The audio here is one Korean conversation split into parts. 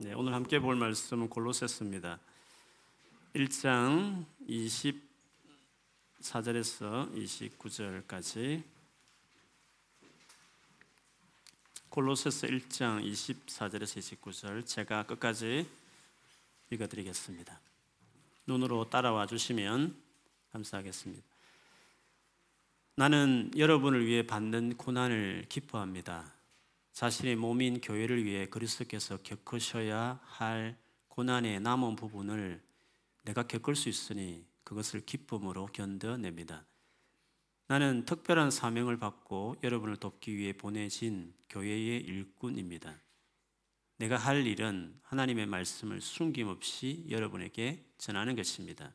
네, 오늘 함께 볼 말씀은 골로새서입니다. 1장 24절에서 29절까지 골로새서 1장 24절에서 29절 제가 끝까지 읽어 드리겠습니다. 눈으로 따라와 주시면 감사하겠습니다. 나는 여러분을 위해 받는 고난을 기뻐합니다. 자신의 몸인 교회를 위해 그리스도께서 겪으셔야 할 고난의 남은 부분을 내가 겪을 수 있으니 그것을 기쁨으로 견뎌냅니다. 나는 특별한 사명을 받고 여러분을 돕기 위해 보내진 교회의 일꾼입니다. 내가 할 일은 하나님의 말씀을 숨김없이 여러분에게 전하는 것입니다.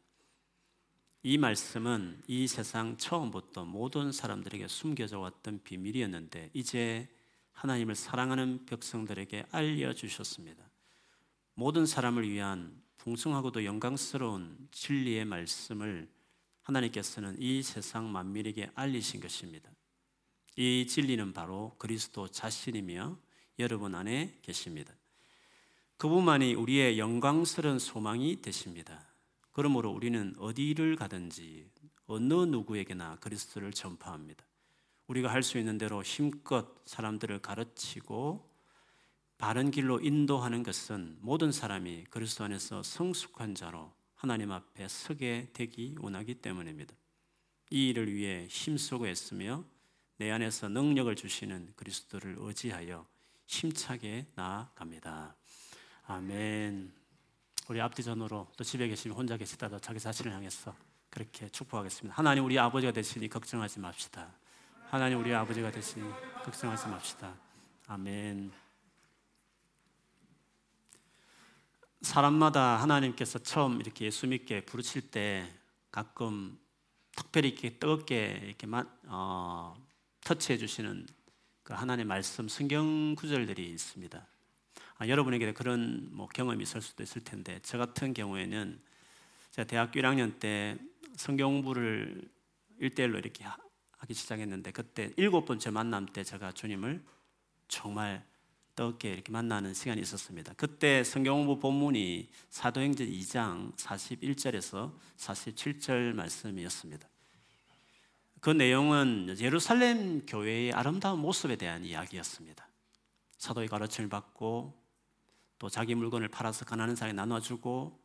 이 말씀은 이 세상 처음부터 모든 사람들에게 숨겨져 왔던 비밀이었는데 이제 하나님을 사랑하는 백성들에게 알려주셨습니다. 모든 사람을 위한 풍성하고도 영광스러운 진리의 말씀을 하나님께서는 이 세상 만민에게 알리신 것입니다. 이 진리는 바로 그리스도 자신이며 여러분 안에 계십니다. 그분만이 우리의 영광스러운 소망이 되십니다. 그러므로 우리는 어디를 가든지 어느 누구에게나 그리스도를 전파합니다. 우리가 할 수 있는 대로 힘껏 사람들을 가르치고 바른 길로 인도하는 것은 모든 사람이 그리스도 안에서 성숙한 자로 하나님 앞에 서게 되기 원하기 때문입니다. 이 일을 위해 힘쓰고 애쓰며 내 안에서 능력을 주시는 그리스도를 의지하여 힘차게 나아갑니다. 아멘. 우리 앞뒤 전으로 또 집에 계시면 혼자 계시다도 자기 자신을 향해서 그렇게 축복하겠습니다. 하나님 우리 아버지가 되시니 걱정하지 맙시다. 하나님 우리 아버지가 되시니 걱정하지 맙시다. 아멘. 사람마다 하나님께서 처음 이렇게 예수 믿게 부르칠 때 가끔 특별히 이렇게 뜨겁게 이렇게 어, 터치해 주시는 그 하나님의 말씀 성경 구절들이 있습니다. 아, 여러분에게 그런 뭐 경험이 있을 수도 있을 텐데 저 같은 경우에는 제가 대학교 1학년 때 성경 공부를 1대1로 이렇게 하기 시작했는데 그때 일곱 번째 만남 때 제가 주님을 정말 뜨겁게 이렇게 만나는 시간이 있었습니다. 그때 성경 공부 본문이 사도행전 2장 41절에서 47절 말씀이었습니다. 그 내용은 예루살렘 교회의 아름다운 모습에 대한 이야기였습니다. 사도의 가르침을 받고 또 자기 물건을 팔아서 가난한 사람에 나눠주고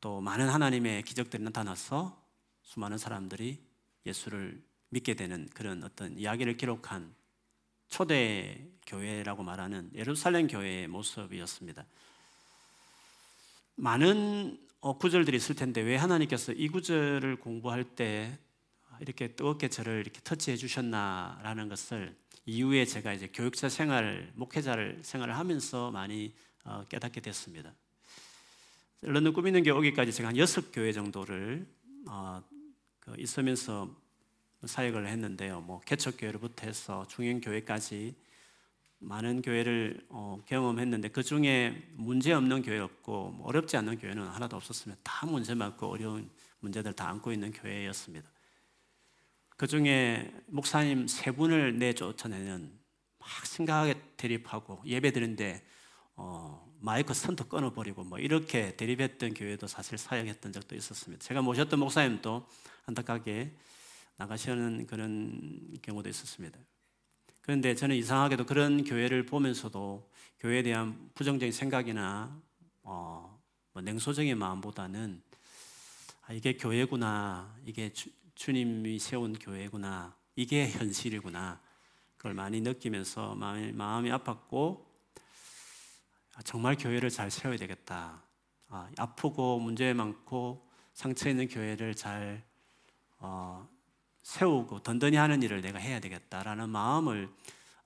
또 많은 하나님의 기적들이 나타나서 수많은 사람들이 예수를 믿게 되는 그런 어떤 이야기를 기록한 초대 교회라고 말하는 예루살렘 교회의 모습이었습니다. 많은 어, 구절들이 있을 텐데 왜 하나님께서 이 구절을 공부할 때 이렇게 뜨겁게 저를 이렇게 터치해 주셨나라는 것을 이후에 제가 이제 교육자 생활, 목회자를 생활을 하면서 많이 어, 깨닫게 됐습니다. 런던 꾸미는 교회까지 제가 한 여섯 교회 정도를 어, 그 있으면서 사역을 했는데요. 뭐 개척 교회로부터 해서 중형 교회까지 많은 교회를 어, 경험했는데 그 중에 문제 없는 교회 없고 뭐 어렵지 않는 교회는 하나도 없었습니다. 다 문제 많고 어려운 문제들 다 안고 있는 교회였습니다. 그 중에 목사님 세 분을 내쫓아내는 막 심각하게 대립하고 예배 드는데 어, 마이크 선도 끊어버리고 뭐 이렇게 대립했던 교회도 사실 사역했던 적도 있었습니다. 제가 모셨던 목사님도 안타깝게 나가시는 그런 경우도 있었습니다. 그런데 저는 이상하게도 그런 교회를 보면서도 교회에 대한 부정적인 생각이나 어, 뭐 냉소적인 마음보다는 아, 이게 교회구나, 이게 주, 주님이 세운 교회구나, 이게 현실이구나 그걸 많이 느끼면서 마음이, 마음이 아팠고 아, 정말 교회를 잘 세워야 되겠다. 아, 아프고 문제 많고 상처 있는 교회를 잘 어, 세우고 든든히 하는 일을 내가 해야 되겠다라는 마음을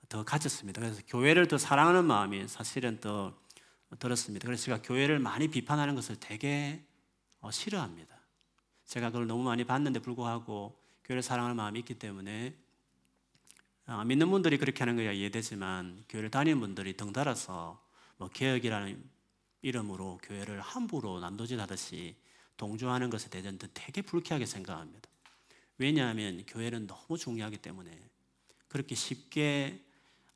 더 가졌습니다. 그래서 교회를 더 사랑하는 마음이 사실은 더 들었습니다. 그래서 제가 교회를 많이 비판하는 것을 되게 어, 싫어합니다. 제가 그걸 너무 많이 봤는데 불구하고 교회를 사랑하는 마음이 있기 때문에 아, 믿는 분들이 그렇게 하는 거야 이해되지만 교회를 다니는 분들이 덩달아서 뭐 개혁이라는 이름으로 교회를 함부로 난도질하듯이 동조하는 것에 대해서 되게 불쾌하게 생각합니다. 왜냐하면 교회는 너무 중요하기 때문에 그렇게 쉽게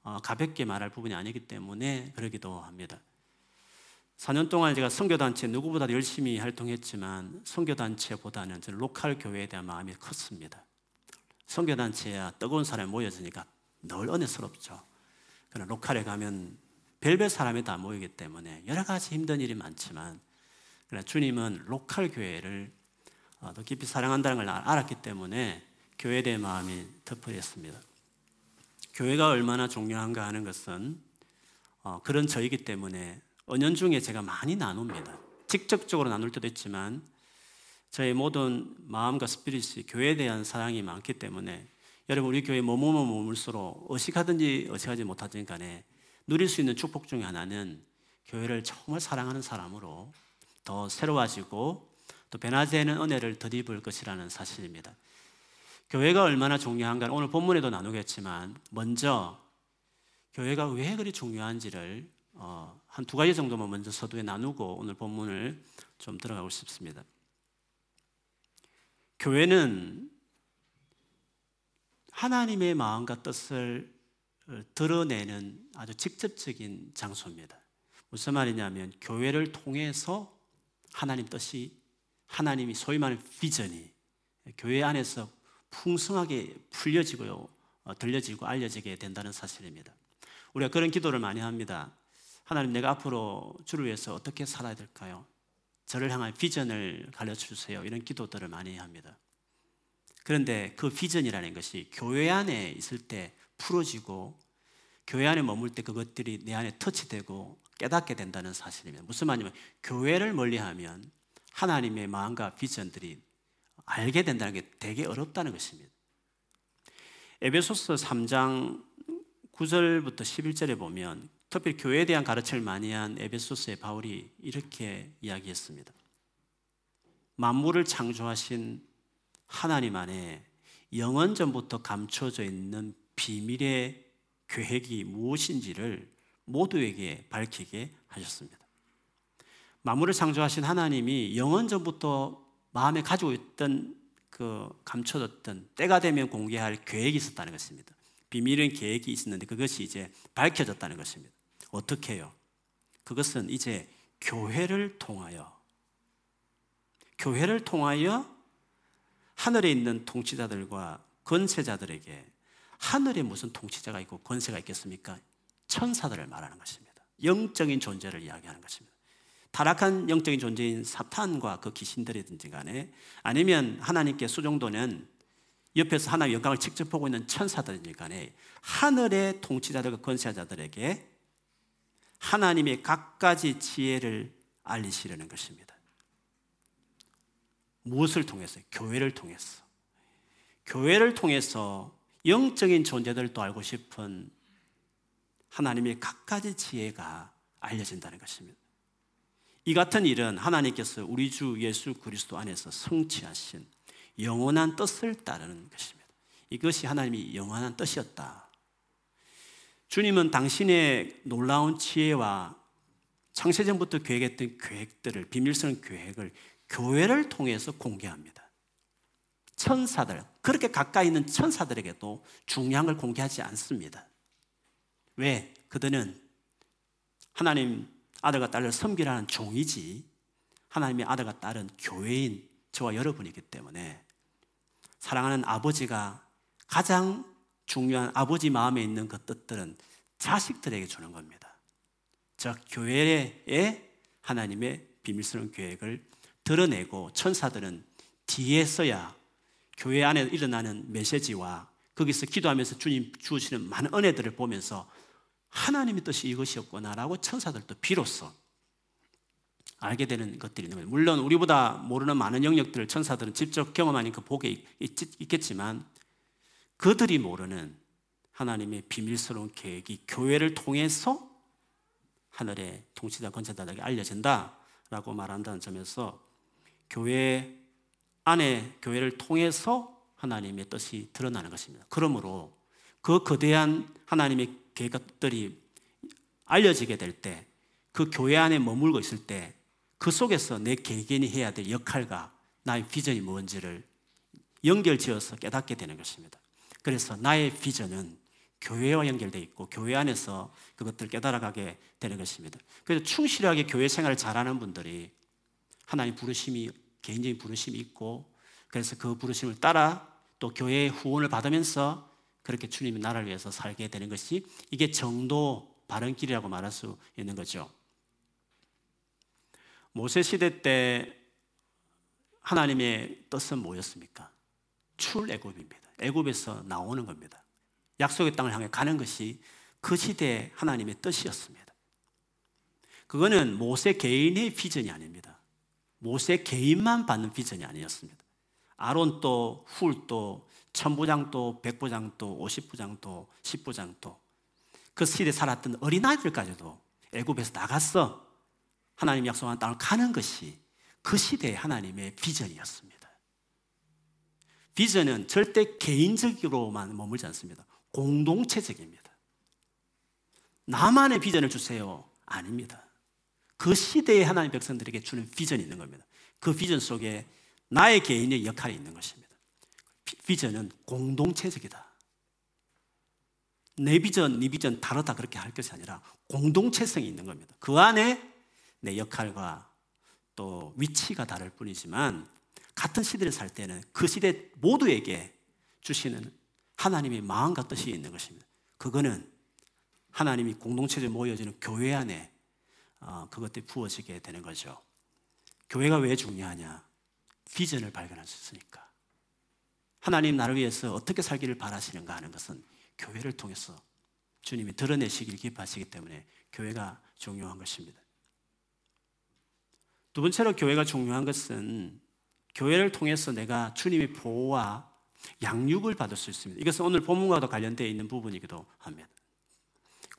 어, 가볍게 말할 부분이 아니기 때문에 그러기도 합니다. 4년 동안 제가 선교단체 누구보다 열심히 활동했지만 선교단체보다는 저는 local 교회에 대한 마음이 컸습니다. 선교단체야 뜨거운 사람이 모여지니까 늘 은혜스럽죠. 그러나 local에 가면 별별 사람이 다 모이기 때문에 여러 가지 힘든 일이 많지만 그러나 주님은 local 교회를 어, 더 깊이 사랑한다는 걸 알았기 때문에 교회에 대한 마음이 덮어렸습니다. 교회가 얼마나 중요한가 하는 것은 어, 그런 저이기 때문에 은연중에 제가 많이 나눕니다. 직접적으로 나눌 때도 있지만 저의 모든 마음과 스피릿이 교회에 대한 사랑이 많기 때문에 여러분 우리 교회 머무면 머물수록 어식하든지 어식하지 못하든 간에 누릴 수 있는 축복 중에 하나는 교회를 정말 사랑하는 사람으로 더 새로워지고 또 않는 은혜를 덧입을 것이라는 사실입니다. 교회가 얼마나 중요한가 오늘 본문에도 나누겠지만 먼저 교회가 왜 그리 중요한지를 어, 한 두 가지 정도만 먼저 서두에 나누고 오늘 본문을 좀 들어가고 싶습니다. 교회는 하나님의 마음과 뜻을 드러내는 아주 직접적인 장소입니다. 무슨 말이냐면 교회를 통해서 하나님 뜻이 하나님이 소위 말하는 비전이 교회 안에서 풍성하게 풀려지고요, 어, 들려지고 알려지게 된다는 사실입니다. 우리가 그런 기도를 많이 합니다. 하나님, 내가 앞으로 주를 위해서 어떻게 살아야 될까요? 저를 향한 비전을 가르쳐 주세요. 이런 기도들을 많이 합니다. 그런데 그 비전이라는 것이 교회 안에 있을 때 풀어지고 교회 안에 머물 때 그것들이 내 안에 터치되고 깨닫게 된다는 사실입니다. 무슨 말이냐면 교회를 멀리하면 하나님의 마음과 비전들이 알게 된다는 게 되게 어렵다는 것입니다. 에베소서 3장 9절부터 11절에 보면 특히 교회에 대한 가르침을 많이 한 에베소서의 바울이 이렇게 이야기했습니다. 만물을 창조하신 하나님 안에 영원 전부터 감춰져 있는 비밀의 계획이 무엇인지를 모두에게 밝히게 하셨습니다. 만물을 창조하신 하나님이 영원 전부터 마음에 가지고 있던 그 감춰졌던 때가 되면 공개할 계획이 있었다는 것입니다. 비밀은 계획이 있었는데 그것이 이제 밝혀졌다는 것입니다. 어떻게 해요? 그것은 이제 교회를 통하여 교회를 통하여 하늘에 있는 통치자들과 권세자들에게 하늘에 무슨 통치자가 있고 권세가 있겠습니까? 천사들을 말하는 것입니다. 영적인 존재를 이야기하는 것입니다. 타락한 영적인 존재인 사탄과 그 귀신들이든지 간에 아니면 하나님께 수정도는 옆에서 하나님의 영광을 직접 보고 있는 천사들이든지 간에 하늘의 통치자들과 권세자들에게 하나님의 각가지 지혜를 알리시려는 것입니다. 무엇을 통해서? 교회를 통해서. 교회를 통해서 영적인 존재들도 알고 싶은 하나님의 각가지 지혜가 알려진다는 것입니다. 이 같은 일은 하나님께서 우리 주 예수 그리스도 안에서 성취하신 영원한 뜻을 따르는 것입니다. 이것이 하나님이 영원한 뜻이었다. 주님은 당신의 놀라운 지혜와 창세전부터 계획했던 계획들을 비밀스러운 계획을 교회를 통해서 공개합니다. 천사들, 그렇게 가까이 있는 천사들에게도 중요한 걸 공개하지 않습니다. 왜? 그들은 하나님 아들과 딸을 섬기라는 종이지 하나님의 아들과 딸은 교회인 저와 여러분이기 때문에 사랑하는 아버지가 가장 중요한 아버지 마음에 있는 그 뜻들은 자식들에게 주는 겁니다. 즉 교회에 하나님의 비밀스러운 계획을 드러내고 천사들은 뒤에서야 교회 안에 일어나는 메시지와 거기서 기도하면서 주님 주시는 많은 은혜들을 보면서 하나님의 뜻이 이것이었구나라고 천사들도 비로소 알게 되는 것들이 있는 거예요. 물론 우리보다 모르는 많은 영역들을 천사들은 직접 경험하는 그 복에 있겠지만 그들이 모르는 하나님의 비밀스러운 계획이 교회를 통해서 하늘의 통치자 권세자들에게 알려진다라고 말한다는 점에서 교회 안에 교회를 통해서 하나님의 뜻이 드러나는 것입니다. 그러므로 그 거대한 하나님의 계획들이 알려지게 될 때, 그 교회 안에 머물고 있을 때, 그 속에서 내 개개인이 해야 될 역할과 나의 비전이 뭔지를 연결지어서 깨닫게 되는 것입니다. 그래서 나의 비전은 교회와 연결되어 있고 교회 안에서 그것들을 깨달아가게 되는 것입니다. 그래서 충실하게 교회 생활을 잘하는 분들이 하나님 부르심이 개인적인 부르심이 있고 그래서 그 부르심을 따라 또 교회의 후원을 받으면서 그렇게 주님의 나라를 위해서 살게 되는 것이 이게 정도 바른 길이라고 말할 수 있는 거죠. 모세 시대 때 하나님의 뜻은 뭐였습니까? 출애굽입니다. 애굽에서 나오는 겁니다. 약속의 땅을 향해 가는 것이 그 시대의 하나님의 뜻이었습니다. 그거는 모세 개인의 비전이 아닙니다. 모세 개인만 받는 비전이 아니었습니다. 아론도 훌도 천부장도 백부장도 오십부장도 십부장도 그 시대에 살았던 어린아이들까지도 애굽에서 나갔어 하나님 약속한 땅을 가는 것이 그 시대의 하나님의 비전이었습니다. 비전은 절대 개인적으로만 머물지 않습니다. 공동체적입니다. 나만의 비전을 주세요. 아닙니다. 그 시대의 하나님 백성들에게 주는 비전이 있는 겁니다. 그 비전 속에 나의 개인의 역할이 있는 것입니다. 비전은 공동체적이다. 내 비전, 네 비전 다르다 그렇게 할 것이 아니라 공동체성이 있는 겁니다. 그 안에 내 역할과 또 위치가 다를 뿐이지만 같은 시대를 살 때는 그 시대 모두에게 주시는 하나님의 마음과 뜻이 있는 것입니다. 그거는 하나님이 공동체적으로 모여지는 교회 안에 어, 그것들이 부어지게 되는 거죠. 교회가 왜 중요하냐? 비전을 발견할 수 있으니까. 하나님 나를 위해서 어떻게 살기를 바라시는가 하는 것은 교회를 통해서 주님이 드러내시길 기뻐하시기 때문에 교회가 중요한 것입니다. 두 번째로 교회가 중요한 것은 교회를 통해서 내가 주님의 보호와 양육을 받을 수 있습니다. 이것은 오늘 본문과도 관련되어 있는 부분이기도 합니다.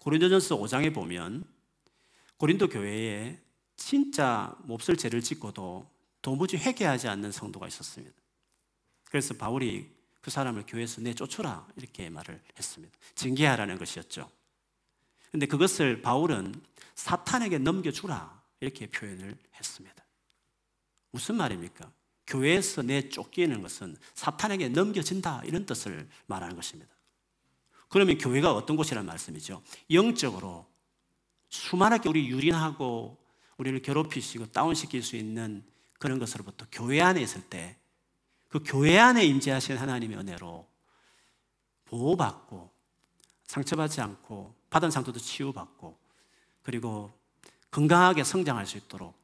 고린도전서 5장에 보면 고린도 교회에 진짜 몹쓸 죄를 짓고도 도무지 회개하지 않는 성도가 있었습니다. 그래서 바울이 그 사람을 교회에서 내쫓으라 이렇게 말을 했습니다. 징계하라는 것이었죠. 근데 그것을 바울은 사탄에게 넘겨주라 이렇게 표현을 했습니다. 무슨 말입니까? 교회에서 내 쫓기는 것은 사탄에게 넘겨진다 이런 뜻을 말하는 것입니다. 그러면 교회가 어떤 곳이라는 말씀이죠? 영적으로 수많게 우리 유린하고 우리를 괴롭히시고 다운시킬 수 있는 그런 것으로부터 교회 안에 있을 때 그 교회 안에 임재하신 하나님의 은혜로 보호받고 상처받지 않고 받은 상처도 치유받고 그리고 건강하게 성장할 수 있도록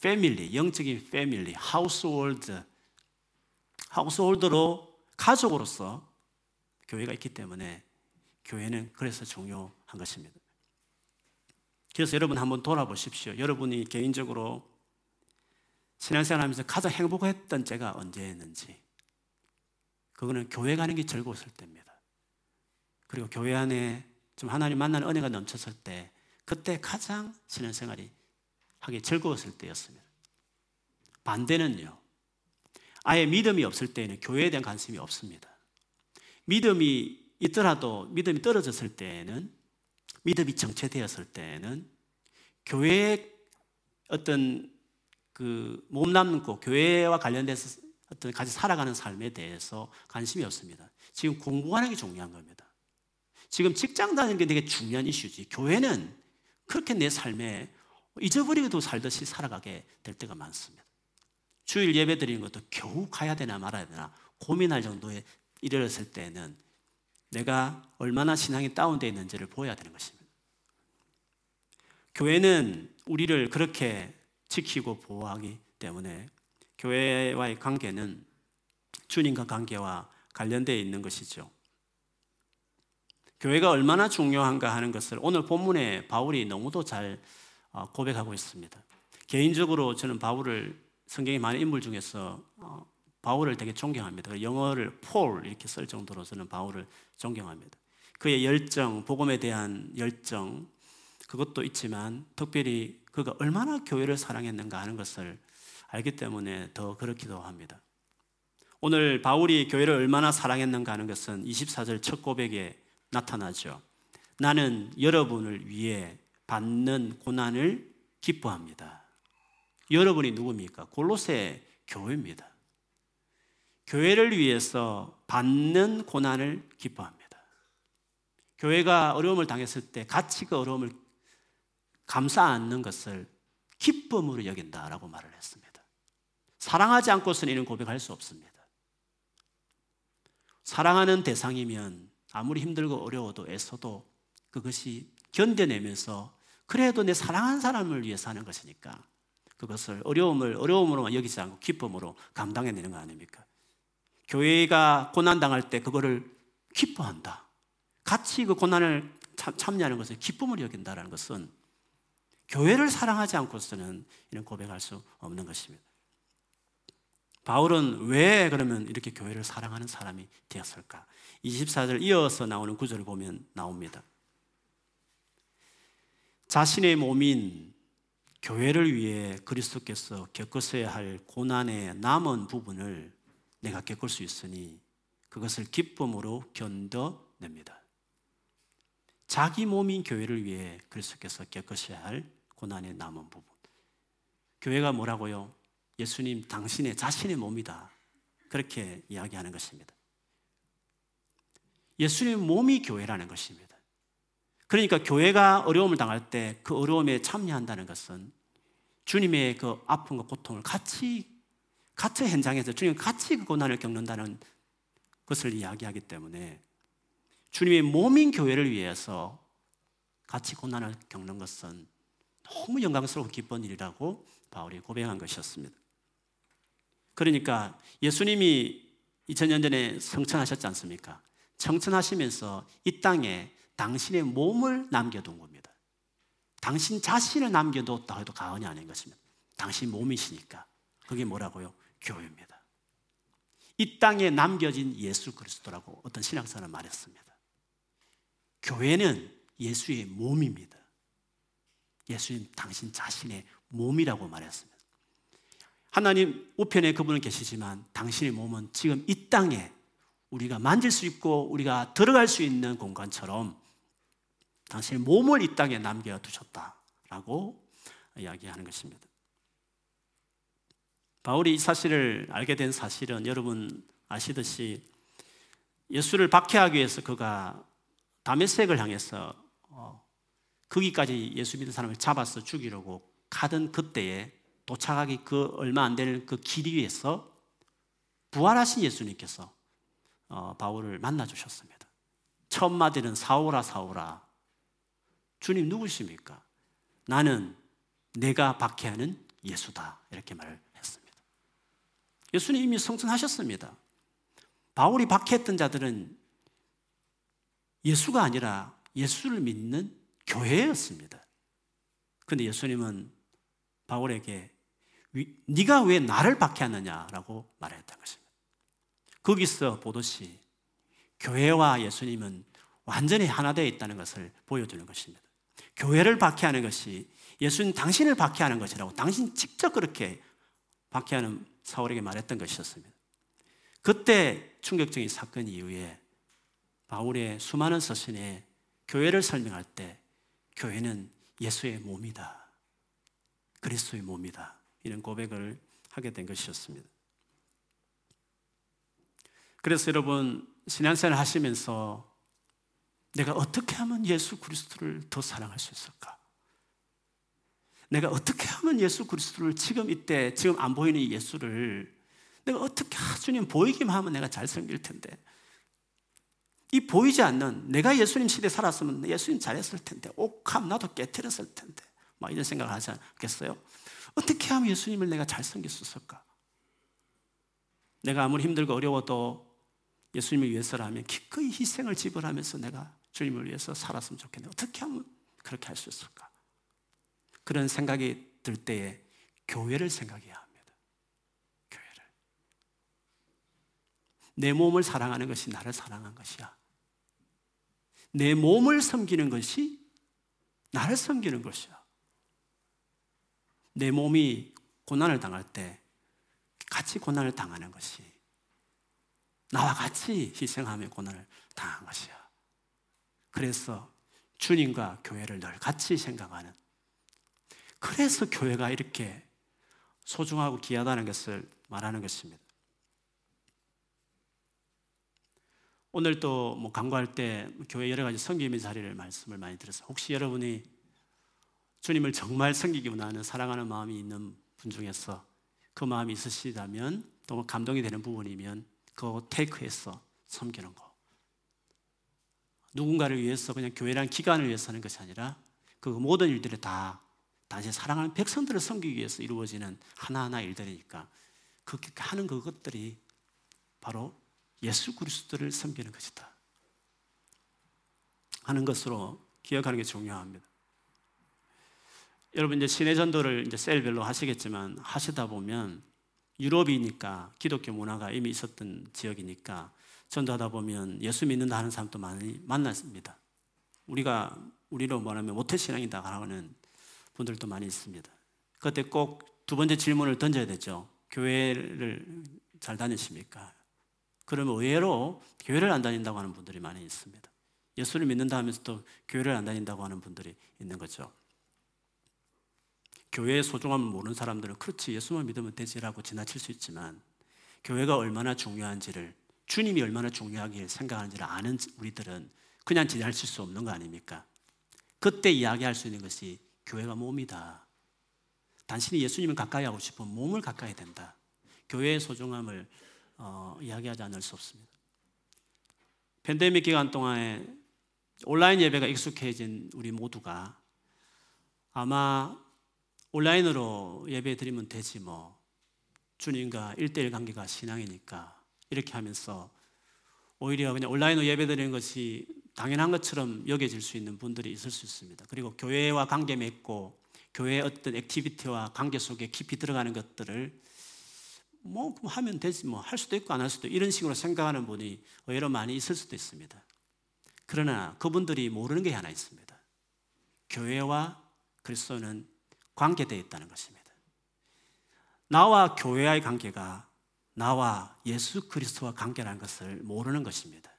패밀리, 영적인 패밀리, 하우스홀드, 하우스홀드로 가족으로서 교회가 있기 때문에 교회는 그래서 중요한 것입니다. 그래서 여러분 한번 돌아보십시오. 여러분이 개인적으로 신앙생활 하면서 가장 행복했던 때가 언제였는지. 그거는 교회 가는 게 즐거웠을 때입니다. 그리고 교회 안에 좀 하나님 만나는 은혜가 넘쳤을 때, 그때 가장 신앙생활이 하기 즐거웠을 때였습니다. 반대는요. 아예 믿음이 없을 때에는 교회에 대한 관심이 없습니다. 믿음이 있더라도 믿음이 떨어졌을 때에는 믿음이 정체되었을 때에는 교회의 어떤 그 몸남고 교회와 관련돼서 어떤 같이 살아가는 삶에 대해서 관심이 없습니다. 지금 공부하는 게 중요한 겁니다. 지금 직장 다니는 게 되게 중요한 이슈지. 교회는 그렇게 내 삶에 잊어버리고도 살듯이 살아가게 될 때가 많습니다. 주일 예배 드리는 것도 겨우 가야 되나 말아야 되나 고민할 정도에 이르렀을 때는 내가 얼마나 신앙이 다운되어 있는지를 보여야 되는 것입니다. 교회는 우리를 그렇게 지키고 보호하기 때문에 교회와의 관계는 주님과 관계와 관련되어 있는 것이죠. 교회가 얼마나 중요한가 하는 것을 오늘 본문에 바울이 너무도 잘 어, 고백하고 있습니다. 개인적으로 저는 바울을 성경의 많은 인물 중에서 어, 바울을 되게 존경합니다. 영어를 폴 이렇게 쓸 정도로 저는 바울을 존경합니다. 그의 열정, 복음에 대한 열정 그것도 있지만 특별히 그가 얼마나 교회를 사랑했는가 하는 것을 알기 때문에 더 그렇기도 합니다. 오늘 바울이 교회를 얼마나 사랑했는가 하는 것은 24절 첫 고백에 나타나죠. 나는 여러분을 위해 받는 고난을 기뻐합니다. 여러분이 누굽니까? 골로새 교회입니다. 교회를 위해서 받는 고난을 기뻐합니다. 교회가 어려움을 당했을 때그 어려움을 감싸 안는 것을 기쁨으로 여긴다라고 말을 했습니다. 사랑하지 않고서는 이런 고백할 수 없습니다. 사랑하는 대상이면 아무리 힘들고 어려워도 애써도 그것이 견뎌내면서 그래도 내 사랑한 사람을 위해서 하는 것이니까 그것을 어려움을 어려움으로만 여기지 않고 기쁨으로 감당해내는 거 아닙니까? 교회가 고난당할 때 그거를 기뻐한다. 같이 그 고난을 참여하는 것을 기쁨으로 여긴다는 것은 교회를 사랑하지 않고서는 이런 고백할 수 없는 것입니다. 바울은 왜 그러면 이렇게 교회를 사랑하는 사람이 되었을까? 24절 이어서 나오는 구절을 보면 나옵니다. 자신의 몸인 교회를 위해 그리스도께서 겪으셔야 할 고난의 남은 부분을 내가 겪을 수 있으니 그것을 기쁨으로 견뎌냅니다. 자기 몸인 교회를 위해 그리스도께서 겪으셔야 할 고난의 남은 부분. 교회가 뭐라고요? 예수님 당신의 자신의 몸이다. 그렇게 이야기하는 것입니다. 예수님 몸이 교회라는 것입니다. 그러니까 교회가 어려움을 당할 때 그 어려움에 참여한다는 것은 주님의 그 아픔과 고통을 같이 같은 현장에서 주님 같이 그 고난을 겪는다는 것을 이야기하기 때문에 주님의 몸인 교회를 위해서 같이 고난을 겪는 것은 너무 영광스럽고 기쁜 일이라고 바울이 고백한 것이었습니다. 그러니까 예수님이 2000년 전에 성천하셨지 않습니까? 성천하시면서 이 땅에 당신의 몸을 남겨둔 겁니다. 당신 자신을 남겨뒀다 해도 가언이 아닌 것입니다. 당신 몸이시니까. 그게 뭐라고요? 교회입니다. 이 땅에 남겨진 예수 그리스도라고 어떤 신앙사는 말했습니다. 교회는 예수의 몸입니다. 예수님 당신 자신의 몸이라고 말했습니다. 하나님 우편에 그분은 계시지만 당신의 몸은 지금 이 땅에 우리가 만질 수 있고 우리가 들어갈 수 있는 공간처럼 당신의 몸을 이 땅에 남겨두셨다라고 이야기하는 것입니다. 바울이 이 사실을 알게 된 사실은 여러분 아시듯이 예수를 박해하기 위해서 그가 다메섹을 향해서 어, 거기까지 예수 믿는 사람을 잡아서 죽이려고 가던 그때에 도착하기 그 얼마 안 되는 그 길 위에서 부활하신 예수님께서 어, 바울을 만나 주셨습니다. 첫 마디는 사오라 사오라. 주님 누구십니까? 나는 내가 박해하는 예수다. 이렇게 말을 했습니다. 예수님 이미 성천하셨습니다. 바울이 박해했던 자들은 예수가 아니라 예수를 믿는 교회였습니다. 그런데 예수님은 바울에게 네가 왜 나를 박해하느냐라고 말했던 것입니다. 거기서 보듯이 교회와 예수님은 완전히 하나 되어 있다는 것을 보여주는 것입니다. 교회를 박해하는 것이 예수님 당신을 박해하는 것이라고 당신 직접 그렇게 박해하는 사울에게 말했던 것이었습니다. 그때 충격적인 사건 이후에 바울의 수많은 서신에 교회를 설명할 때 교회는 예수의 몸이다. 그리스도의 몸이다. 이런 고백을 하게 된 것이었습니다. 그래서 여러분 신앙생활 하시면서 내가 어떻게 하면 예수 그리스도를 더 사랑할 수 있을까? 내가 어떻게 하면 예수 그리스도를 지금 이때 지금 안 보이는 예수를 내가 어떻게 아, 주님 보이기만 하면 내가 잘 섬길 텐데 이 보이지 않는 내가 예수님 시대에 살았으면 예수님 잘했을 텐데 옥함 나도 깨뜨렸을 텐데 막 이런 생각을 하지 않겠어요? 어떻게 하면 예수님을 내가 잘 섬길 수 있을까? 내가 아무리 힘들고 어려워도 예수님을 위해서라면 기꺼이 희생을 지불하면서 내가 주님을 위해서 살았으면 좋겠네. 어떻게 하면 그렇게 할 수 있을까? 그런 생각이 들 때에 교회를 생각해야 합니다. 교회를. 내 몸을 사랑하는 것이 나를 사랑한 것이야. 내 몸을 섬기는 것이 나를 섬기는 것이야. 내 몸이 고난을 당할 때 같이 고난을 당하는 것이 나와 같이 희생하며 고난을 당한 것이야. 그래서 주님과 교회를 늘 같이 생각하는 그래서 교회가 이렇게 소중하고 귀하다는 것을 말하는 것입니다. 오늘 또 뭐 강구할 때 교회 여러 가지 섬김의 자리를 말씀을 많이 들었어요. 혹시 여러분이 주님을 정말 섬기기 원하는 사랑하는 마음이 있는 분 중에서 그 마음이 있으시다면 또 감동이 되는 부분이면 그거 테이크해서 섬기는 거. 누군가를 위해서 그냥 교회란 기관을 위해서 하는 것이 아니라 그 모든 일들이 다 단지 사랑하는 백성들을 섬기기 위해서 이루어지는 하나하나 일들이니까 그렇게 하는 그것들이 바로 예수 그리스도를 섬기는 것이다. 하는 것으로 기억하는 게 중요합니다. 여러분 이제 신의 전도를 이제 셀별로 하시겠지만 하시다 보면 유럽이니까 기독교 문화가 이미 있었던 지역이니까 전도하다 보면 예수 믿는다 하는 사람도 많이 만났습니다. 우리가 우리로 말하면 모태 신앙이다 하는 분들도 많이 있습니다. 그때 꼭 두 번째 질문을 던져야 되죠. 교회를 잘 다니십니까? 그러면 의외로 교회를 안 다닌다고 하는 분들이 많이 있습니다. 예수를 믿는다 하면서도 교회를 안 다닌다고 하는 분들이 있는 거죠. 교회의 소중함을 모르는 사람들은 그렇지 예수만 믿으면 되지라고 지나칠 수 있지만 교회가 얼마나 중요한지를 주님이 얼마나 중요하게 생각하는지를 아는 우리들은 그냥 지나칠 수 없는 거 아닙니까? 그때 이야기할 수 있는 것이 교회가 몸이다. 당신이 예수님을 가까이 하고 싶으면 몸을 가까이 된다. 교회의 소중함을 어, 이야기하지 않을 수 없습니다. 팬데믹 기간 동안에 온라인 예배가 익숙해진 우리 모두가 아마 온라인으로 예배 드리면 되지 뭐 주님과 일대일 관계가 신앙이니까 이렇게 하면서 오히려 그냥 온라인으로 예배 드리는 것이 당연한 것처럼 여겨질 수 있는 분들이 있을 수 있습니다. 그리고 교회와 관계 맺고 교회의 어떤 액티비티와 관계 속에 깊이 들어가는 것들을 뭐 하면 되지 뭐 할 수도 있고 안 할 수도 이런 식으로 생각하는 분이 의외로 많이 있을 수도 있습니다. 그러나 그분들이 모르는 게 하나 있습니다. 교회와 그리스도는 관계되어 있다는 것입니다. 나와 교회와의 관계가 나와 예수 그리스도와 관계라는 것을 모르는 것입니다.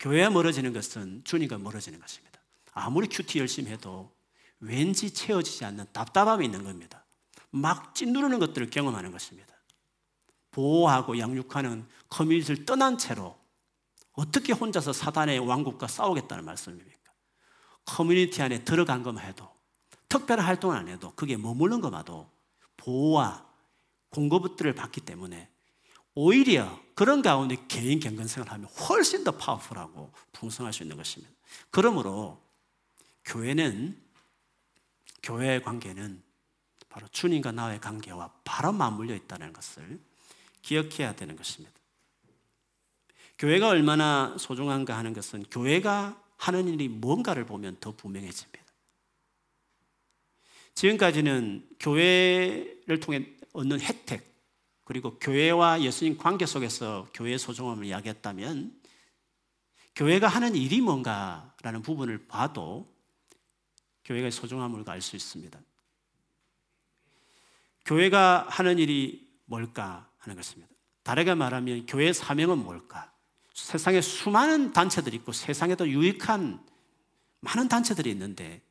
교회와 멀어지는 것은 주님과 멀어지는 것입니다. 아무리 QT 열심히 해도 왠지 채워지지 않는 답답함이 있는 겁니다. 막 짓누르는 것들을 경험하는 것입니다. 보호하고 양육하는 community를 떠난 채로 어떻게 혼자서 사단의 왕국과 싸우겠다는 말씀입니까? 커뮤니티 안에 들어간 것만 해도 특별한 활동을 안 해도 그게 머무는 것만도 보호와 공급들을 받기 때문에 오히려 그런 가운데 개인 경건생활을 하면 훨씬 더 powerful하고 풍성할 수 있는 것입니다. 그러므로 교회는 교회의 관계는 바로 주님과 나의 관계와 바로 맞물려 있다는 것을 기억해야 되는 것입니다. 교회가 얼마나 소중한가 하는 것은 교회가 하는 일이 뭔가를 보면 더 분명해집니다. 지금까지는 교회를 통해 얻는 혜택, 그리고 교회와 예수님 관계 속에서 교회의 소중함을 이야기했다면 교회가 하는 일이 뭔가라는 부분을 봐도 교회가 소중함을 알수 있습니다. 교회가 하는 일이 뭘까 하는 것입니다. 다르게 말하면 교회의 사명은 뭘까? 세상에 수많은 단체들이 있고 세상에도 유익한 많은 단체들이 있는데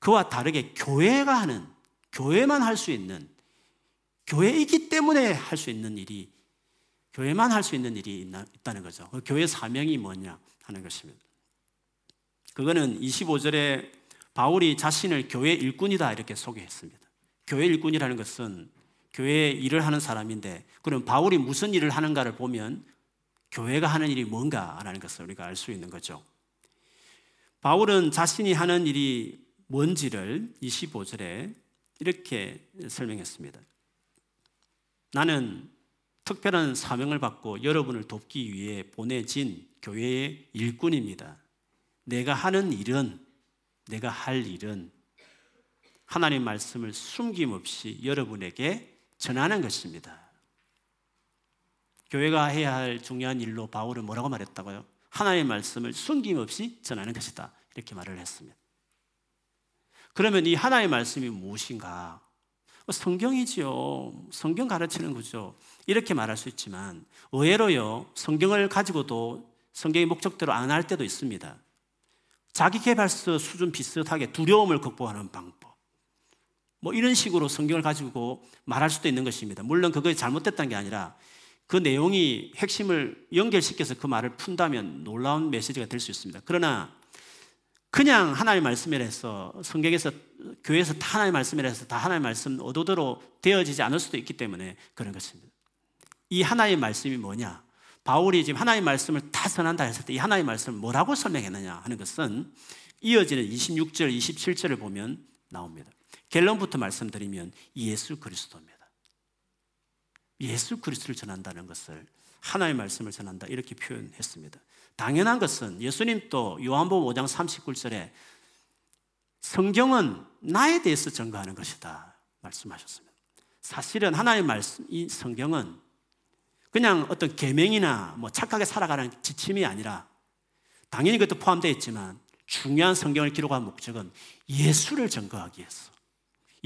그와 다르게 교회가 하는 교회만 할 수 있는 교회이기 때문에 할 수 있는 일이 교회만 할 수 있는 일이 있다는 거죠. 그 교회 사명이 뭐냐 하는 것입니다. 그거는 25절에 바울이 자신을 교회 일꾼이다 이렇게 소개했습니다. 교회 일꾼이라는 것은 교회 일을 하는 사람인데 그럼 바울이 무슨 일을 하는가를 보면 교회가 하는 일이 뭔가라는 것을 우리가 알 수 있는 거죠. 바울은 자신이 하는 일이 뭔지를 25절에 이렇게 설명했습니다. 나는 특별한 사명을 받고 여러분을 돕기 위해 보내진 교회의 일꾼입니다. 내가 하는 일은, 내가 할 일은 하나님 말씀을 숨김없이 여러분에게 전하는 것입니다. 교회가 해야 할 중요한 일로 바울은 뭐라고 말했다고요? 하나님의 말씀을 숨김없이 전하는 것이다. 이렇게 말을 했습니다. 그러면 이 하나님의 말씀이 무엇인가? 뭐 성경이지요. 성경 가르치는 거죠. 이렇게 말할 수 있지만 의외로요. 성경을 가지고도 성경의 목적대로 안 할 때도 있습니다. 자기 개발서 수준 비슷하게 두려움을 극복하는 방법. 뭐 이런 식으로 성경을 가지고 말할 수도 있는 것입니다. 물론 그것이 잘못됐다는 게 아니라 그 내용이 핵심을 연결시켜서 그 말을 푼다면 놀라운 메시지가 될 수 있습니다. 그러나 그냥 하나님의 말씀이라서 성경에서 교회에서 다 하나님의 말씀이라서 다 하나님의 말씀 오도대로 되어지지 않을 수도 있기 때문에 그런 것입니다. 이 하나의 말씀이 뭐냐? 바울이 지금 하나의 말씀을 다 전한다 했을 때 이 하나의 말씀을 뭐라고 설명했느냐 하는 것은 이어지는 26절, 27절을 보면 나옵니다. 결론부터 말씀드리면 예수 그리스도입니다. 예수 그리스도를 전한다는 것을 하나의 말씀을 전한다 이렇게 표현했습니다. 당연한 것은 예수님도 요한복음 5장 39절에 성경은 나에 대해서 증거하는 것이다 말씀하셨습니다. 사실은 하나의 말씀 이 성경은 그냥 어떤 계명이나 뭐 착하게 살아가는 지침이 아니라 당연히 그것도 포함되어 있지만 중요한 성경을 기록한 목적은 예수를 증거하기 위해서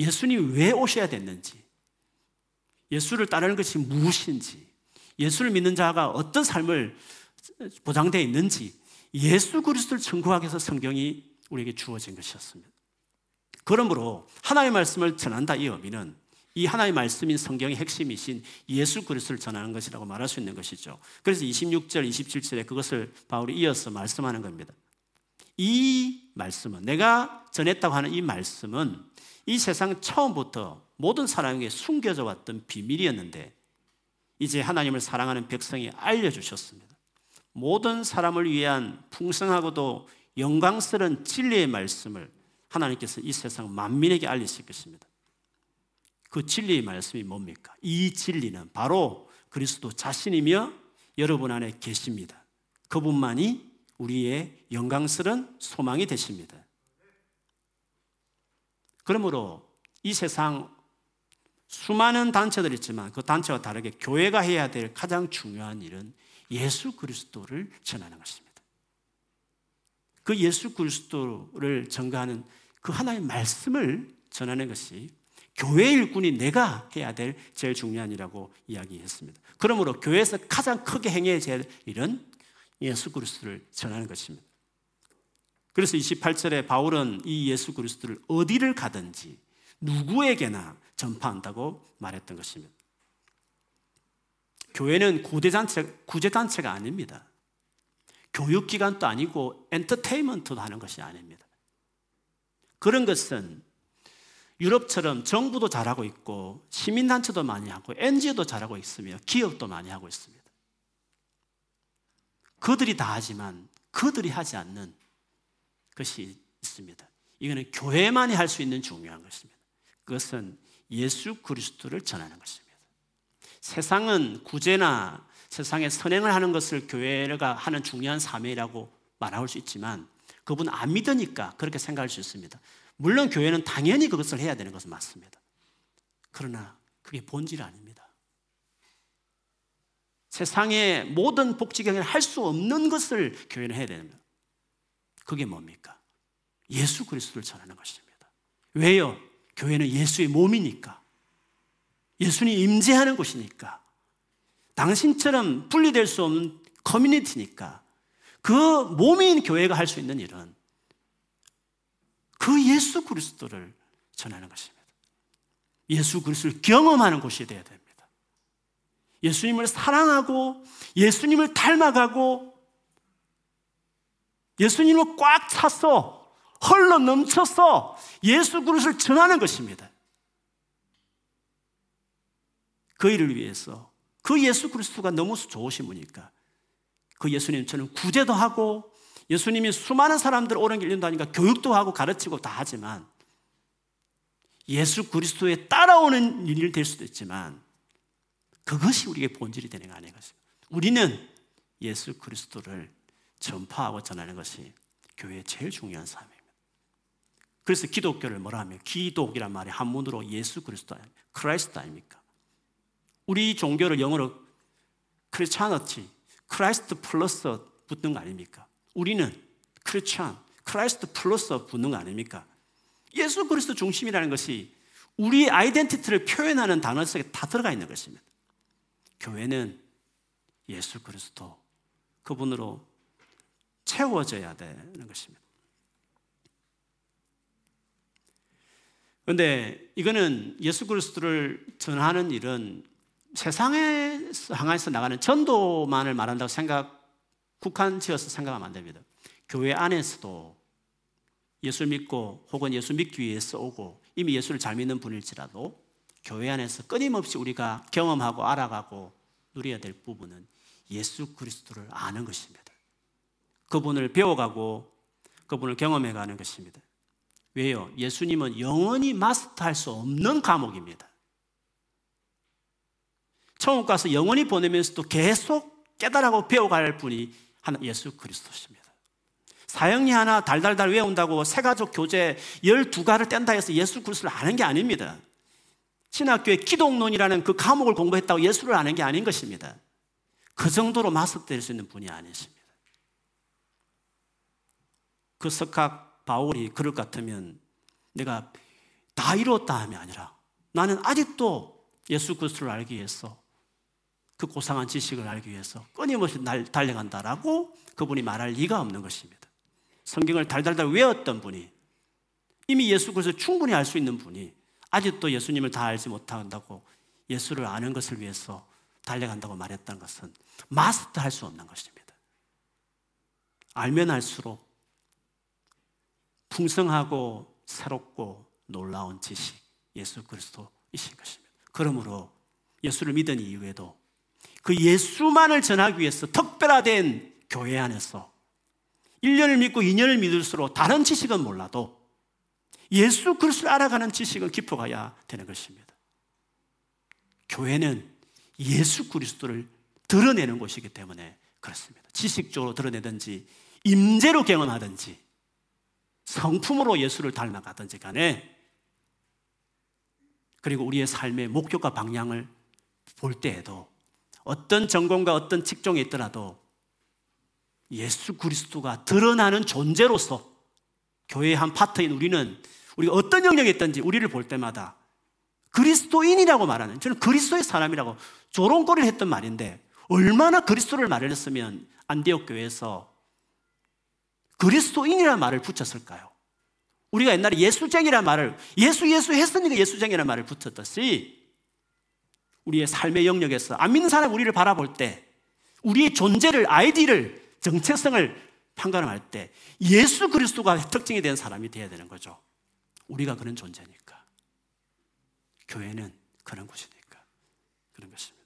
예수님이 왜 오셔야 됐는지 예수를 따르는 것이 무엇인지 예수를 믿는 자가 어떤 삶을 보장되어 있는지 예수 그리스도를 증거하기 위해서 성경이 우리에게 주어진 것이었습니다. 그러므로 하나님의 말씀을 전한다 이 의미는 이 하나의 말씀인 성경의 핵심이신 예수 그리스도를 전하는 것이라고 말할 수 있는 것이죠. 그래서 26절, 27절에 그것을 바울이 이어서 말씀하는 겁니다. 이 말씀은 내가 전했다고 하는 이 말씀은 이 세상 처음부터 모든 사람에게 숨겨져 왔던 비밀이었는데 이제 하나님을 사랑하는 백성이 알려주셨습니다. 모든 사람을 위한 풍성하고도 영광스러운 진리의 말씀을 하나님께서 이 세상 만민에게 알리실 것입니다. 그 진리의 말씀이 뭡니까? 이 진리는 바로 그리스도 자신이며 여러분 안에 계십니다. 그분만이 우리의 영광스러운 소망이 되십니다. 그러므로 이 세상 수많은 단체들 있지만 그 단체와 다르게 교회가 해야 될 가장 중요한 일은 예수 그리스도를 전하는 것입니다. 그 예수 그리스도를 전가하는 그 하나의 말씀을 전하는 것이 교회 일꾼이 내가 해야 될 제일 중요한 일이라고 이야기했습니다. 그러므로 교회에서 가장 크게 행해야 될 일은 예수 그리스도를 전하는 것입니다. 그래서 28절에 바울은 이 예수 그리스도를 어디를 가든지 누구에게나 전파한다고 말했던 것입니다. 교회는 구대단체, 구제단체가 아닙니다. 교육기관도 아니고 엔터테인먼트도 하는 것이 아닙니다. 그런 것은 유럽처럼 정부도 잘하고 있고 시민단체도 많이 하고 NGO도 잘하고 있으며 기업도 많이 하고 있습니다. 그들이 다 하지만 그들이 하지 않는 것이 있습니다. 이거는 교회만이 할 수 있는 중요한 것입니다. 그것은 예수 그리스도를 전하는 것입니다. 세상은 구제나 세상에 선행을 하는 것을 교회가 하는 중요한 사명이라고 말할 수 있지만 그분 안 믿으니까 그렇게 생각할 수 있습니다. 물론 교회는 당연히 그것을 해야 되는 것은 맞습니다. 그러나 그게 본질 아닙니다. 세상의 모든 복지 경영을 할 수 없는 것을 교회는 해야 됩니다. 그게 뭡니까? 예수 그리스도를 전하는 것입니다. 왜요? 교회는 예수의 몸이니까. 예수님 임재하는 곳이니까. 당신처럼 분리될 수 없는 커뮤니티니까. 그 몸인 교회가 할 수 있는 일은 그 예수 그리스도를 전하는 것입니다. 예수 그리스도를 경험하는 곳이 되어야 됩니다. 예수님을 사랑하고 예수님을 닮아가고 예수님을 꽉 찼어 흘러 넘쳐서 예수 그리스도를 전하는 것입니다. 그 일을 위해서 그 예수 그리스도가 너무 좋으신 분이니까 그 예수님처럼 구제도 하고 예수님이 수많은 사람들 옳은 길 인도하니까 교육도 하고 가르치고 다 하지만 예수 그리스도에 따라오는 일이 될 수도 있지만 그것이 우리의 본질이 되는 거 아닌 것입니다. 우리는 예수 그리스도를 전파하고 전하는 것이 교회의 제일 중요한 삶입니다. 그래서 기독교를 뭐라 하면 기독이란 말이 한문으로 예수 그리스도 Christ 아닙니까? 우리 종교를 영어로 Christianity, Christ plus 붙는 거 아닙니까? 우리는 Christian, Christ plus 붙는 거 아닙니까? 예수 그리스도 중심이라는 것이 우리 identity를 표현하는 단어 속에 다 들어가 있는 것입니다. 교회는 예수 그리스도 그분으로 채워져야 되는 것입니다. 그런데 이거는 예수 그리스도를 전하는 일은 세상에 향해서 나가는 전도만을 말한다고 생각, 국한 지어서 생각하면 안 됩니다. 교회 안에서도 예수 믿고 혹은 예수 믿기 위해서 오고 이미 예수를 잘 믿는 분일지라도 교회 안에서 끊임없이 우리가 경험하고 알아가고 누려야 될 부분은 예수 그리스도를 아는 것입니다. 그분을 배워가고 그분을 경험해가는 것입니다. 왜요? 예수님은 영원히 마스터할 수 없는 과목입니다. 천국 가서 영원히 보내면서도 계속 깨달아고 배워갈 분이 예수 그리스도십니다. 사형리 하나 달달달 외운다고 세가족 교재 12가를 뗀다 해서 예수 그리스도를 아는 게 아닙니다. 신학교의 기독론이라는 그 과목을 공부했다고 예수를 아는 게 아닌 것입니다. 그 정도로 마스터될 수 있는 분이 아니십니다. 그 석학 바울이 그럴 것 같으면 내가 다 이루었다 함이 아니라 나는 아직도 예수 그리스도를 알기 위해서 그 고상한 지식을 알기 위해서 끊임없이 날 달려간다라고 그분이 말할 리가 없는 것입니다. 성경을 달달달 외웠던 분이 이미 예수 그리스도 충분히 알 수 있는 분이 아직도 예수님을 다 알지 못한다고 예수를 아는 것을 위해서 달려간다고 말했던 것은 마스터할 수 없는 것입니다. 알면 알수록 풍성하고 새롭고 놀라운 지식 예수 그리스도이신 것입니다. 그러므로 예수를 믿은 이후에도 그 예수만을 전하기 위해서 특별화된 교회 안에서 1년을 믿고 2년을 믿을수록 다른 지식은 몰라도 예수 그리스도를 알아가는 지식은 깊어가야 되는 것입니다. 교회는 예수 그리스도를 드러내는 곳이기 때문에 그렇습니다. 지식적으로 드러내든지 임재로 경험하든지 성품으로 예수를 닮아가든지 간에 그리고 우리의 삶의 목표과 방향을 볼 때에도 어떤 전공과 어떤 직종에 있더라도 예수 그리스도가 드러나는 존재로서 교회의 한 파트인 우리는 우리가 어떤 영역에 있든지 우리를 볼 때마다 그리스도인이라고 말하는 저는 그리스도의 사람이라고 조롱거리를 했던 말인데 얼마나 그리스도를 말을 했으면 안디옥 교회에서 그리스도인이라는 말을 붙였을까요? 우리가 옛날에 예수쟁이라는 말을 예수 예수 했으니까 예수쟁이라는 말을 붙였듯이 우리의 삶의 영역에서 안 믿는 사람 우리를 바라볼 때 우리의 존재를 아이디를 정체성을 판가름할 때 예수 그리스도가 특징이 된 사람이 되어야 되는 거죠. 우리가 그런 존재니까. 교회는 그런 곳이니까. 그런 것입니다.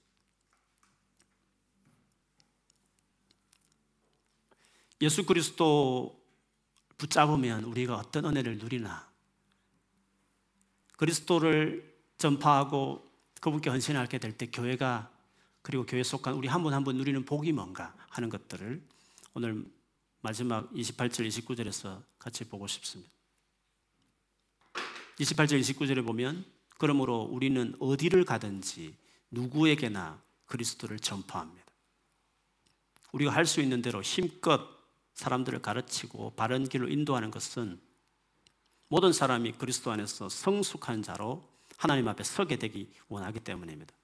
예수 그리스도 붙잡으면 우리가 어떤 은혜를 누리나 그리스도를 전파하고 그분께 헌신하게 될 때 교회가 그리고 교회 속한 우리 한 분 한 분 누리는 복이 뭔가 하는 것들을 오늘 마지막 28절 29절에서 같이 보고 싶습니다. 28절 29절에 보면 그러므로 우리는 어디를 가든지 누구에게나 그리스도를 전파합니다. 우리가 할 수 있는 대로 힘껏 사람들을 가르치고 바른 길로 인도하는 것은 모든 사람이 그리스도 안에서 성숙한 자로 하나님 앞에 서게 되기 원하기 때문입니다.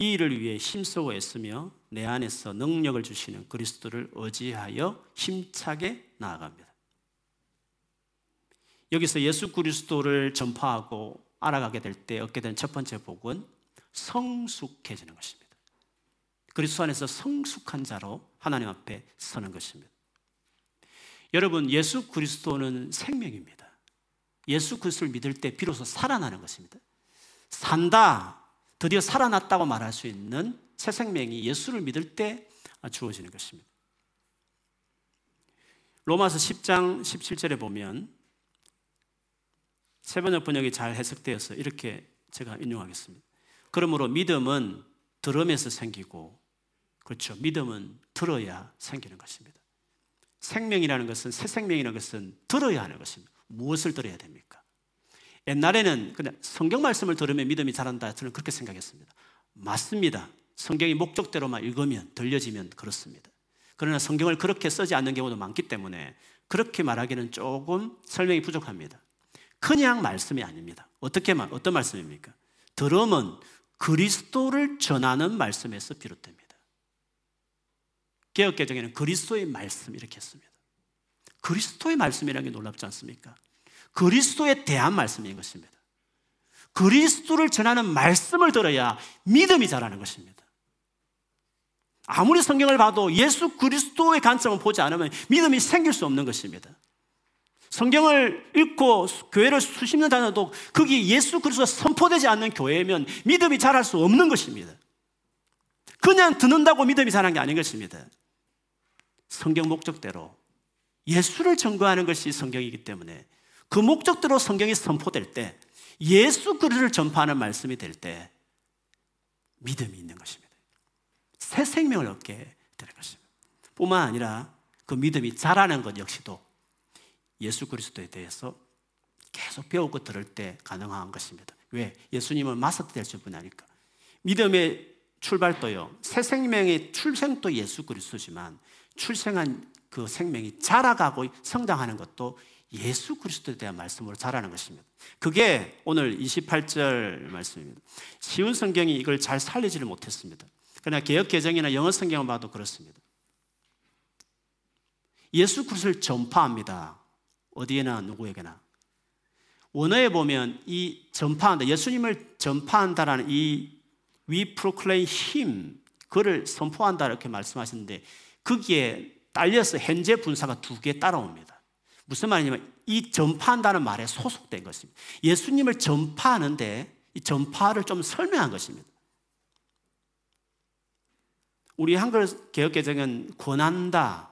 이 일을 위해 힘쓰고 애쓰며 내 안에서 능력을 주시는 그리스도를 의지하여 힘차게 나아갑니다. 여기서 예수 그리스도를 전파하고 알아가게 될 때 얻게 된 첫 번째 복은 성숙해지는 것입니다. 그리스도 안에서 성숙한 자로 하나님 앞에 서는 것입니다. 여러분, 예수 그리스도는 생명입니다. 예수 그리스도를 믿을 때 비로소 살아나는 것입니다. 산다, 드디어 살아났다고 말할 수 있는 새 생명이 예수를 믿을 때 주어지는 것입니다. 로마서 10장 17절에 보면 세번역 번역이 잘 해석되어서 이렇게 제가 인용하겠습니다. 그러므로 믿음은 들음에서 생기고 그렇죠. 믿음은 들어야 생기는 것입니다. 생명이라는 것은 새 생명이라는 것은 들어야 하는 것입니다. 무엇을 들어야 됩니까? 옛날에는 그냥 성경 말씀을 들으면 믿음이 자란다. 저는 그렇게 생각했습니다. 맞습니다. 성경이 목적대로만 읽으면, 들려지면 그렇습니다. 그러나 성경을 그렇게 쓰지 않는 경우도 많기 때문에 그렇게 말하기는 조금 설명이 부족합니다. 그냥 말씀이 아닙니다. 어떻게 말, 어떤 말씀입니까? 들음은 그리스도를 전하는 말씀에서 비롯됩니다. 개혁 개정에는 그리스도의 말씀 이렇게 했습니다. 그리스도의 말씀이라는 게 놀랍지 않습니까? 그리스도에 대한 말씀인 것입니다. 그리스도를 전하는 말씀을 들어야 믿음이 자라는 것입니다. 아무리 성경을 봐도 예수 그리스도의 관점을 보지 않으면 믿음이 생길 수 없는 것입니다. 성경을 읽고 교회를 수십 년 다녀도 거기 예수 그리스도가 선포되지 않는 교회면 믿음이 자랄 수 없는 것입니다. 그냥 듣는다고 믿음이 자란 게 아닌 것입니다. 성경 목적대로 예수를 증거하는 것이 성경이기 때문에 그 목적대로 성경이 선포될 때 예수 그리스도를 전파하는 말씀이 될 때 믿음이 있는 것입니다. 새 생명을 얻게 되는 것입니다. 뿐만 아니라 그 믿음이 자라는 것 역시도 예수 그리스도에 대해서 계속 배우고 들을 때 가능한 것입니다. 왜? 예수님은 마스터 될줄 뿐이니까. 믿음의 출발도요. 새 생명의 출생도 예수 그리스도지만 출생한 그 생명이 자라가고 성장하는 것도 예수 그리스도에 대한 말씀으로 자라는 것입니다. 그게 오늘 28절 말씀입니다. 쉬운 성경이 이걸 잘 살리지를 못했습니다. 그러나 개혁 개정이나 영어 성경을 봐도 그렇습니다. 예수 그리스도를 전파합니다. 어디에나 누구에게나. 원어에 보면 이 전파한다, 예수님을 전파한다라는 이 we proclaim him, 그를 선포한다 이렇게 말씀하시는데 거기에 딸려서 현재 분사가 두 개 따라옵니다. 무슨 말이냐면 이 전파한다는 말에 소속된 것입니다. 예수님을 전파하는데 이 전파를 좀 설명한 것입니다. 우리 한글 개혁 개정은 권한다,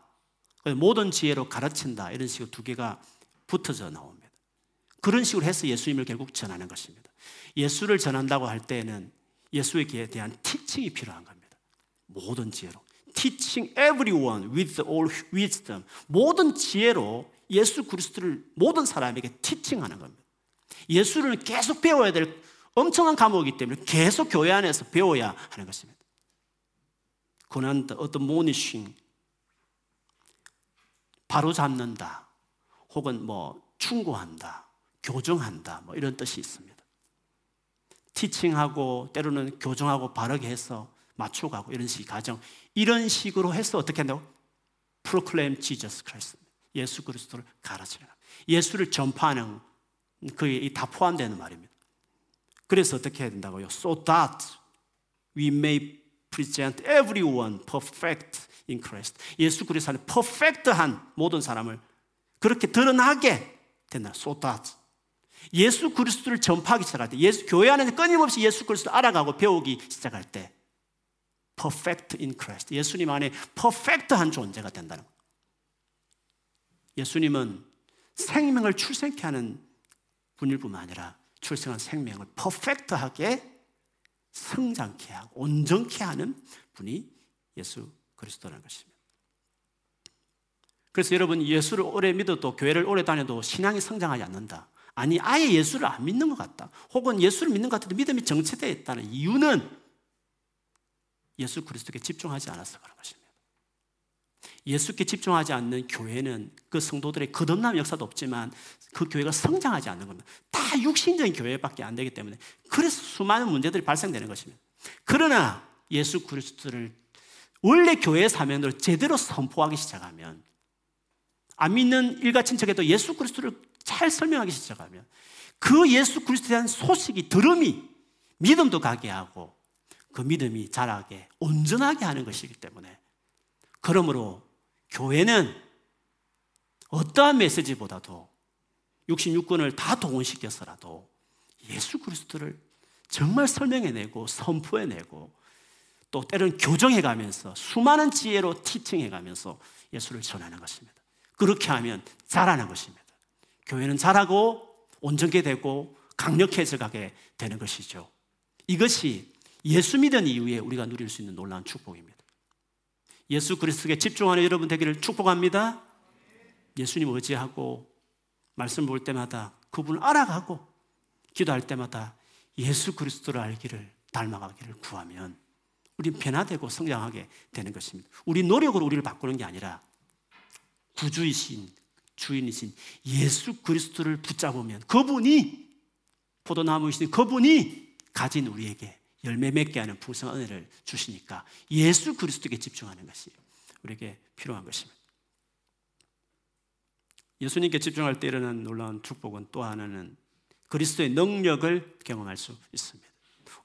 모든 지혜로 가르친다 이런 식으로 두 개가 붙어져 나옵니다. 그런 식으로 해서 예수님을 결국 전하는 것입니다. 예수를 전한다고 할 때에는 예수에게 대한 티칭이 필요한 겁니다. 모든 지혜로. teaching everyone with all wisdom. 모든 지혜로 예수 그리스도를 모든 사람에게 티칭하는 겁니다. 예수를 계속 배워야 될 엄청난 과목이기 때문에 계속 교회 안에서 배워야 하는 것입니다. 고난다, 어떤 모니싱, 바로 잡는다, 혹은 뭐 충고한다, 교정한다, 뭐 이런 뜻이 있습니다. 티칭하고 때로는 교정하고 바르게 해서 맞춰가고 이런 식 가정 이런 식으로 해서 어떻게 한다고? proclaim Jesus Christ. 예수 그리스도를 가르치는 예수를 전파하는 그게 다 포함되는 말입니다. 그래서 어떻게 해야 된다고요? So that we may present everyone perfect in Christ. 예수 그리스도 안에 퍼펙트한 모든 사람을 그렇게 드러나게 된다. That 예수 그리스도를 전파하기 시작할 때, 예수 교회 안에 끊임없이 예수 그리스도를 알아가고 배우기 시작할 때, perfect in Christ. 예수님 안에 퍼펙트한 존재가 된다는 거. 예수님은 생명을 출생케 하는 분일 뿐만 아니라 출생한 생명을 퍼펙트하게 성장케 하고 온전케 하는 분이 예수 그리스도라는 것입니다. 그래서 여러분 예수를 오래 믿어도 교회를 오래 다녀도 신앙이 성장하지 않는다. 아니 아예 예수를 안 믿는 것 같다. 혹은 예수를 믿는 것 같아도 믿음이 정체되어 있다는 이유는 예수 그리스도께 집중하지 않아서 그런 것입니다. 예수께 집중하지 않는 교회는 그 성도들의 거듭남 역사도 없지만 그 교회가 성장하지 않는 겁니다. 다 육신적인 교회밖에 안 되기 때문에 그래서 수많은 문제들이 발생되는 것입니다. 그러나 예수 그리스도를 원래 교회 사명으로 제대로 선포하기 시작하면 안 믿는 일가 친척에도 예수 그리스도를 잘 설명하기 시작하면 그 예수 그리스도에 대한 소식이 들음이 믿음도 가게 하고 그 믿음이 자라게 온전하게 하는 것이기 때문에 그러므로 교회는 어떠한 메시지보다도 66권을 다 동원시켜서라도 예수 그리스도를 정말 설명해내고 선포해내고 또 때로는 교정해가면서 수많은 지혜로 티칭해가면서 예수를 전하는 것입니다. 그렇게 하면 자라는 것입니다. 교회는 자라고 온전케 되고 강력해져 가게 되는 것이죠. 이것이 예수 믿은 이후에 우리가 누릴 수 있는 놀라운 축복입니다. 예수 그리스도에 집중하는 여러분 되기를 축복합니다. 예수님 의지하고 말씀 볼 때마다 그분을 알아가고 기도할 때마다 예수 그리스도를 알기를 닮아가기를 구하면 우리 변화되고 성장하게 되는 것입니다. 우리 노력으로 우리를 바꾸는 게 아니라 구주이신 주인이신 예수 그리스도를 붙잡으면 그분이 포도나무이신 그분이 가진 우리에게 열매 맺게 하는 풍성한 은혜를 주시니까 예수 그리스도에게 집중하는 것이 우리에게 필요한 것입니다. 예수님께 집중할 때 일어나는 놀라운 축복은 또 하나는 그리스도의 능력을 경험할 수 있습니다.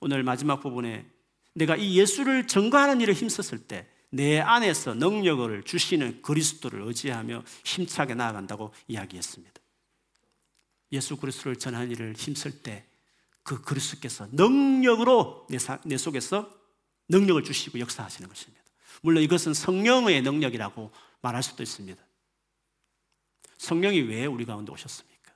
오늘 마지막 부분에 내가 이 예수를 증거하는 일에 힘썼을 때 내 안에서 능력을 주시는 그리스도를 의지하며 힘차게 나아간다고 이야기했습니다. 예수 그리스도를 전하는 일을 힘쓸 때 그 그리스도께서 능력으로 내, 사, 내 속에서 능력을 주시고 역사하시는 것입니다. 물론 이것은 성령의 능력이라고 말할 수도 있습니다. 성령이 왜 우리 가운데 오셨습니까?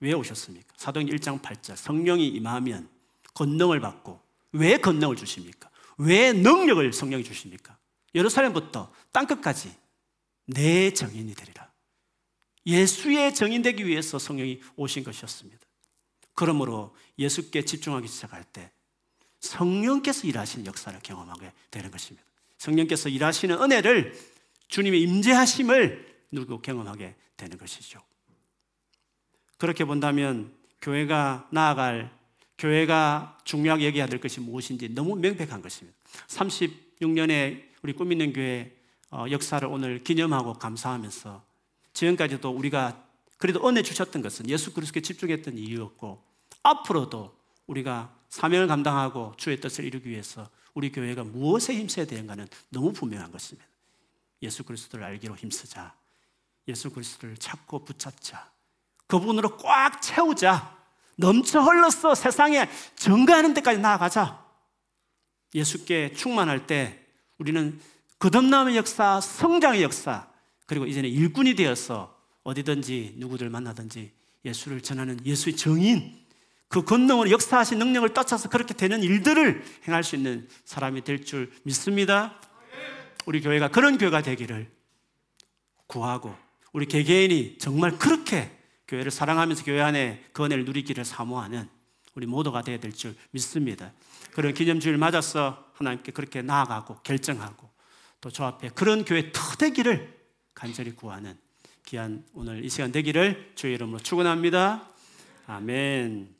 왜 오셨습니까? 사도행 1장 8절 성령이 임하면 권능을 받고 왜 권능을 주십니까? 왜 능력을 성령이 주십니까? 예루살렘부터 땅끝까지 내 정인이 되리라. 예수의 정인 되기 위해서 성령이 오신 것이었습니다. 그러므로 예수께 집중하기 시작할 때 성령께서 일하시는 역사를 경험하게 되는 것입니다. 성령께서 일하시는 은혜를 주님의 임재하심을 누리고 경험하게 되는 것이죠. 그렇게 본다면 교회가 나아갈 교회가 중요하게 여겨야 될 것이 무엇인지 너무 명백한 것입니다. 36년의 우리 꿈 있는 교회 어, 역사를 오늘 기념하고 감사하면서 지금까지도 우리가 그래도 은혜 주셨던 것은 예수 그리스도에 집중했던 이유였고 앞으로도 우리가 사명을 감당하고 주의 뜻을 이루기 위해서 우리 교회가 무엇에 힘써야 되는가는 너무 분명한 것입니다. 예수 그리스도를 알기로 힘쓰자. 예수 그리스도를 찾고 붙잡자. 그분으로 꽉 채우자. 넘쳐 흘러서 세상에 증가하는 데까지 나아가자. 예수께 충만할 때 우리는 거듭남의 역사, 성장의 역사, 그리고 이제는 일꾼이 되어서 어디든지 누구들 만나든지 예수를 전하는 예수의 정인, 그 권능으로 역사하신 능력을 떠쳐서 그렇게 되는 일들을 행할 수 있는 사람이 될 줄 믿습니다. 우리 교회가 그런 교회가 되기를 구하고 우리 개개인이 정말 그렇게 교회를 사랑하면서 교회 안에 그 은혜를 누리기를 사모하는 우리 모두가 되어야 될 줄 믿습니다. 그런 기념주일 맞아서 하나님께 그렇게 나아가고 결정하고 또 저 앞에 그런 교회 터 되기를 간절히 구하는 귀한 오늘 이 시간 되기를 주의 이름으로 축원합니다. 아멘.